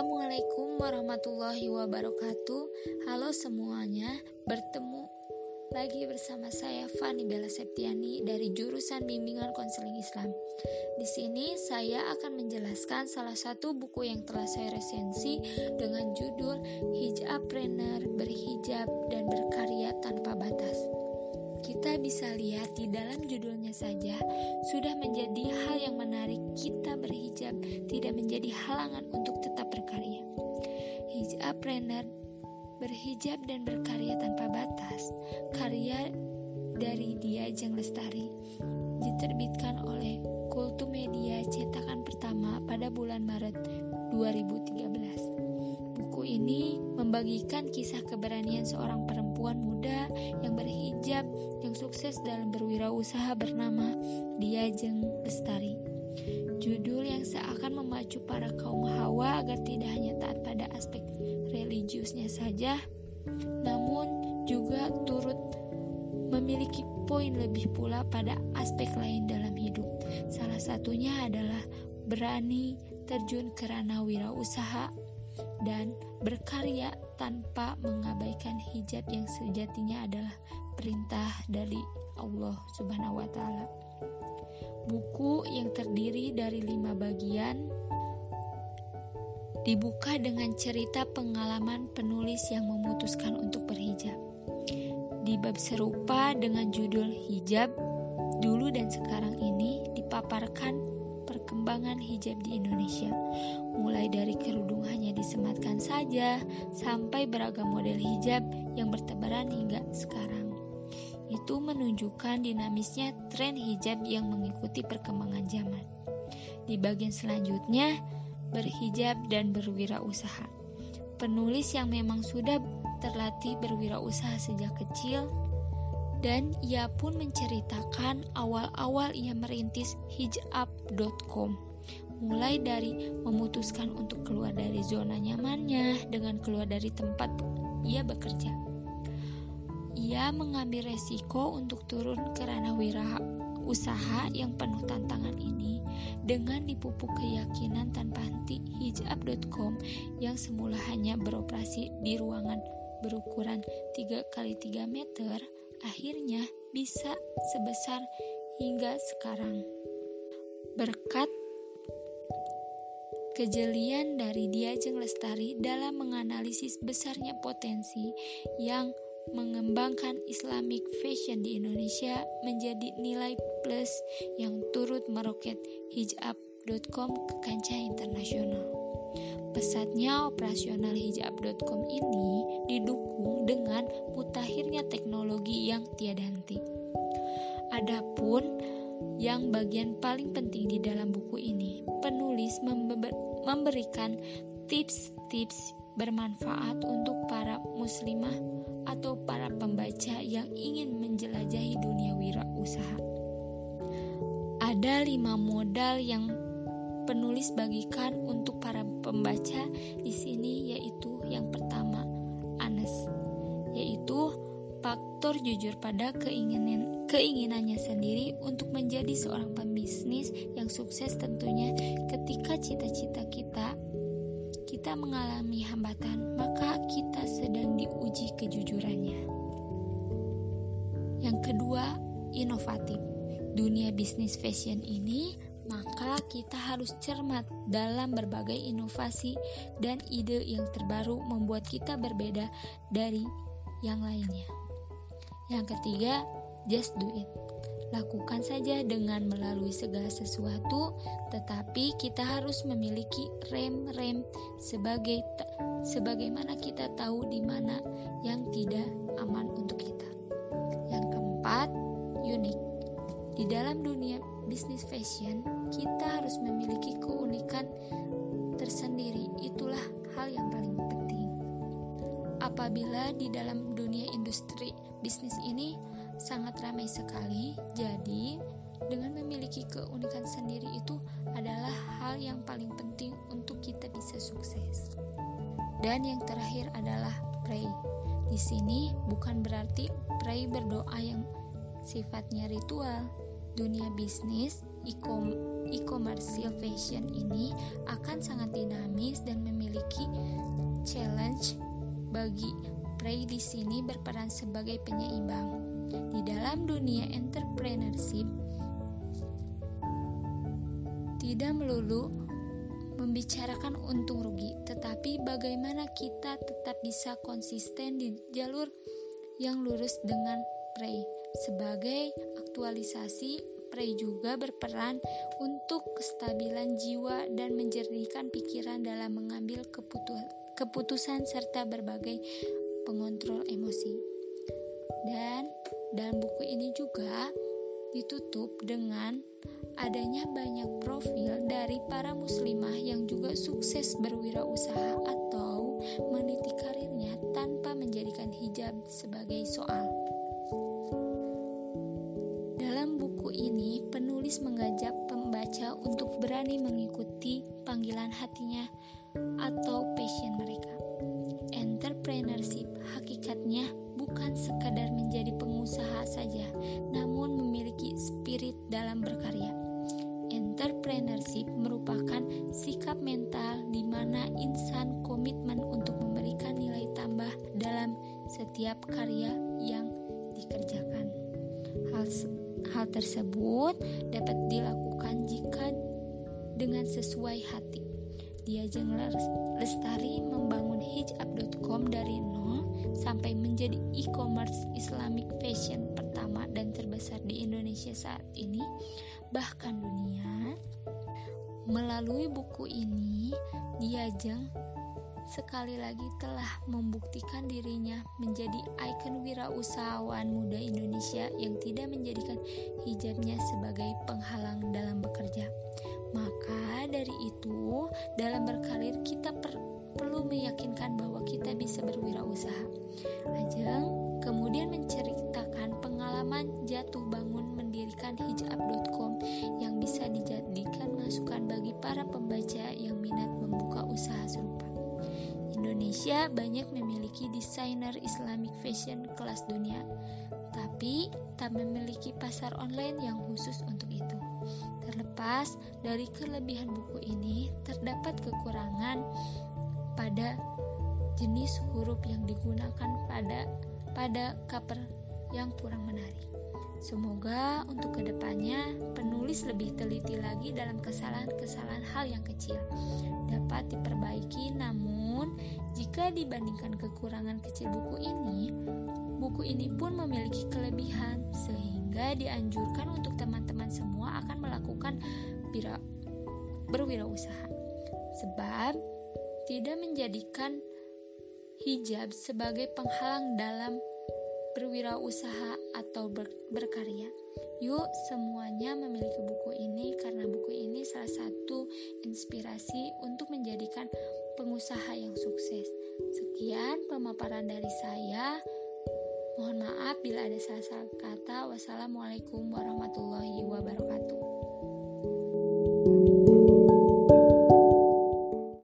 Assalamualaikum warahmatullahi wabarakatuh. Halo semuanya, bertemu lagi bersama saya Fani Bella Septiani dari jurusan Bimbingan Konseling Islam. Di sini saya akan menjelaskan salah satu buku yang telah saya resensi dengan judul Hijab Trainer Berhijab dan Berkarya Tanpa Batas. Kita bisa lihat di dalam judulnya saja sudah menjadi hal yang menarik kita berhijab tidak menjadi halangan untuk berkarya. Hijab Planner berhijab dan berkarya tanpa batas. Karya dari Dia Jeng Lestari diterbitkan oleh Kultu Media cetakan pertama pada bulan Maret 2013. Buku ini membagikan kisah keberanian seorang perempuan muda yang berhijab yang sukses dalam berwirausaha bernama Diajeng Lestari. Judul yang seakan memacu para kaum hawa agar tidak hanya taat pada aspek religiusnya saja, namun juga turut memiliki poin lebih pula pada aspek lain dalam hidup. Salah satunya adalah berani terjun ke ranah wirausaha dan berkarya tanpa mengabaikan hijab yang sejatinya adalah perintah dari Allah Subhanahu wa taala. Buku yang terdiri dari lima bagian dibuka dengan cerita pengalaman penulis yang memutuskan untuk berhijab. Di bab serupa dengan judul Hijab, dulu dan sekarang ini dipaparkan perkembangan hijab di Indonesia, mulai dari kerudung hanya disematkan saja sampai beragam model hijab yang bertebaran hingga sekarang. Itu menunjukkan dinamisnya tren hijab yang mengikuti perkembangan zaman. Di bagian selanjutnya, berhijab dan berwirausaha. Penulis yang memang sudah terlatih berwirausaha sejak kecil dan ia pun menceritakan awal-awal ia merintis hijab.com mulai dari memutuskan untuk keluar dari zona nyamannya dengan keluar dari tempat ia bekerja ia mengambil resiko untuk turun ke ranah wira usaha yang penuh tantangan ini dengan dipupuk keyakinan tanpa henti hijab.com yang semula hanya beroperasi di ruangan berukuran 3 kali 3 meter akhirnya bisa sebesar hingga sekarang. Berkat kejelian dari Diajeng Lestari dalam menganalisis besarnya potensi yang mengembangkan Islamic fashion di Indonesia menjadi nilai plus yang turut meroket hijab.com ke kancah internasional. Pesatnya operasional hijab.com ini didukung dengan mutakhirnya teknologi yang tiada henti. Adapun yang bagian paling penting di dalam buku ini, penulis memberikan tips-tips bermanfaat untuk para muslimah atau para pembaca yang ingin menjelajahi dunia wirausaha. Ada lima modal yang penulis bagikan untuk para pembaca di sini yaitu yang pertama Anes yaitu faktor jujur pada keinginan keinginannya sendiri untuk menjadi seorang pembisnis yang sukses tentunya ketika cita-cita kita kita mengalami hambatan, maka kita sedang diuji kejujurannya. Yang kedua, inovatif. Dunia bisnis fashion ini, maka kita harus cermat dalam berbagai inovasi dan ide yang terbaru membuat kita berbeda dari yang lainnya. Yang ketiga, just do it. Lakukan saja dengan melalui segala sesuatu, tetapi kita harus memiliki rem-rem sebagai sebagaimana kita tahu di mana yang tidak aman untuk kita. Yang keempat, unik. Di dalam dunia bisnis fashion, kita harus memiliki keunikan tersendiri. Itulah hal yang paling penting. Apabila di dalam dunia industri bisnis ini sangat ramai sekali. Jadi, dengan memiliki keunikan sendiri itu adalah hal yang paling penting untuk kita bisa sukses. Dan yang terakhir adalah pray. Di sini bukan berarti pray berdoa yang sifatnya ritual. dunia bisnis e-commerce fashion ini akan sangat dinamis dan memiliki challenge bagi Prey di sini berperan sebagai penyeimbang. Di dalam dunia entrepreneurship, tidak melulu membicarakan untung rugi, tetapi bagaimana kita tetap bisa konsisten di jalur yang lurus dengan Prey. Sebagai aktualisasi, Prey juga berperan untuk kestabilan jiwa dan menjernihkan pikiran dalam mengambil keputusan serta berbagai pengontrol emosi. Dan dalam buku ini juga ditutup dengan adanya banyak profil dari para muslimah yang juga sukses berwirausaha atau meniti karirnya tanpa menjadikan hijab sebagai soal. Dalam buku ini, penulis mengajak pembaca untuk berani mengikuti panggilan hatinya atau passion mereka. Entrepreneurship hakikatnya bukan sekadar menjadi pengusaha saja, namun memiliki spirit dalam berkarya. Entrepreneurship merupakan sikap mental di mana insan komitmen untuk memberikan nilai tambah dalam setiap karya yang dikerjakan. Hal, hal tersebut dapat dilakukan jika dengan sesuai hati. Diajeng Lestari membangun hijab.com dari nol sampai menjadi e-commerce Islamic fashion pertama dan terbesar di Indonesia saat ini bahkan dunia. Melalui buku ini, Diajeng sekali lagi telah membuktikan dirinya menjadi ikon wirausahawan muda Indonesia yang tidak menjadikan hijabnya sebagai penghalang dalam dalam berkarir kita per perlu meyakinkan bahwa kita bisa berwirausaha. Ajeng kemudian menceritakan pengalaman jatuh bangun mendirikan hijab.com yang bisa dijadikan masukan bagi para pembaca yang minat membuka usaha serupa. Indonesia banyak memiliki desainer Islamic fashion kelas dunia, tapi tak memiliki pasar online yang khusus untuk itu. Terlepas dari kelebihan buku ini, terdapat kekurangan pada jenis huruf yang digunakan pada pada cover yang kurang menarik. Semoga untuk ke depannya penulis lebih teliti lagi dalam kesalahan-kesalahan hal yang kecil dapat diperbaiki namun jika dibandingkan kekurangan kecil buku ini buku ini pun memiliki kelebihan sehingga dianjurkan untuk teman-teman semua akan melakukan berwirausaha sebab tidak menjadikan hijab sebagai penghalang dalam berwirausaha atau ber berkarya. Yuk semuanya memiliki buku ini karena buku ini salah satu inspirasi untuk menjadikan pengusaha yang sukses. Sekian pemaparan dari saya. Mohon maaf bila ada salah-salah kata. Wassalamualaikum warahmatullahi wabarakatuh.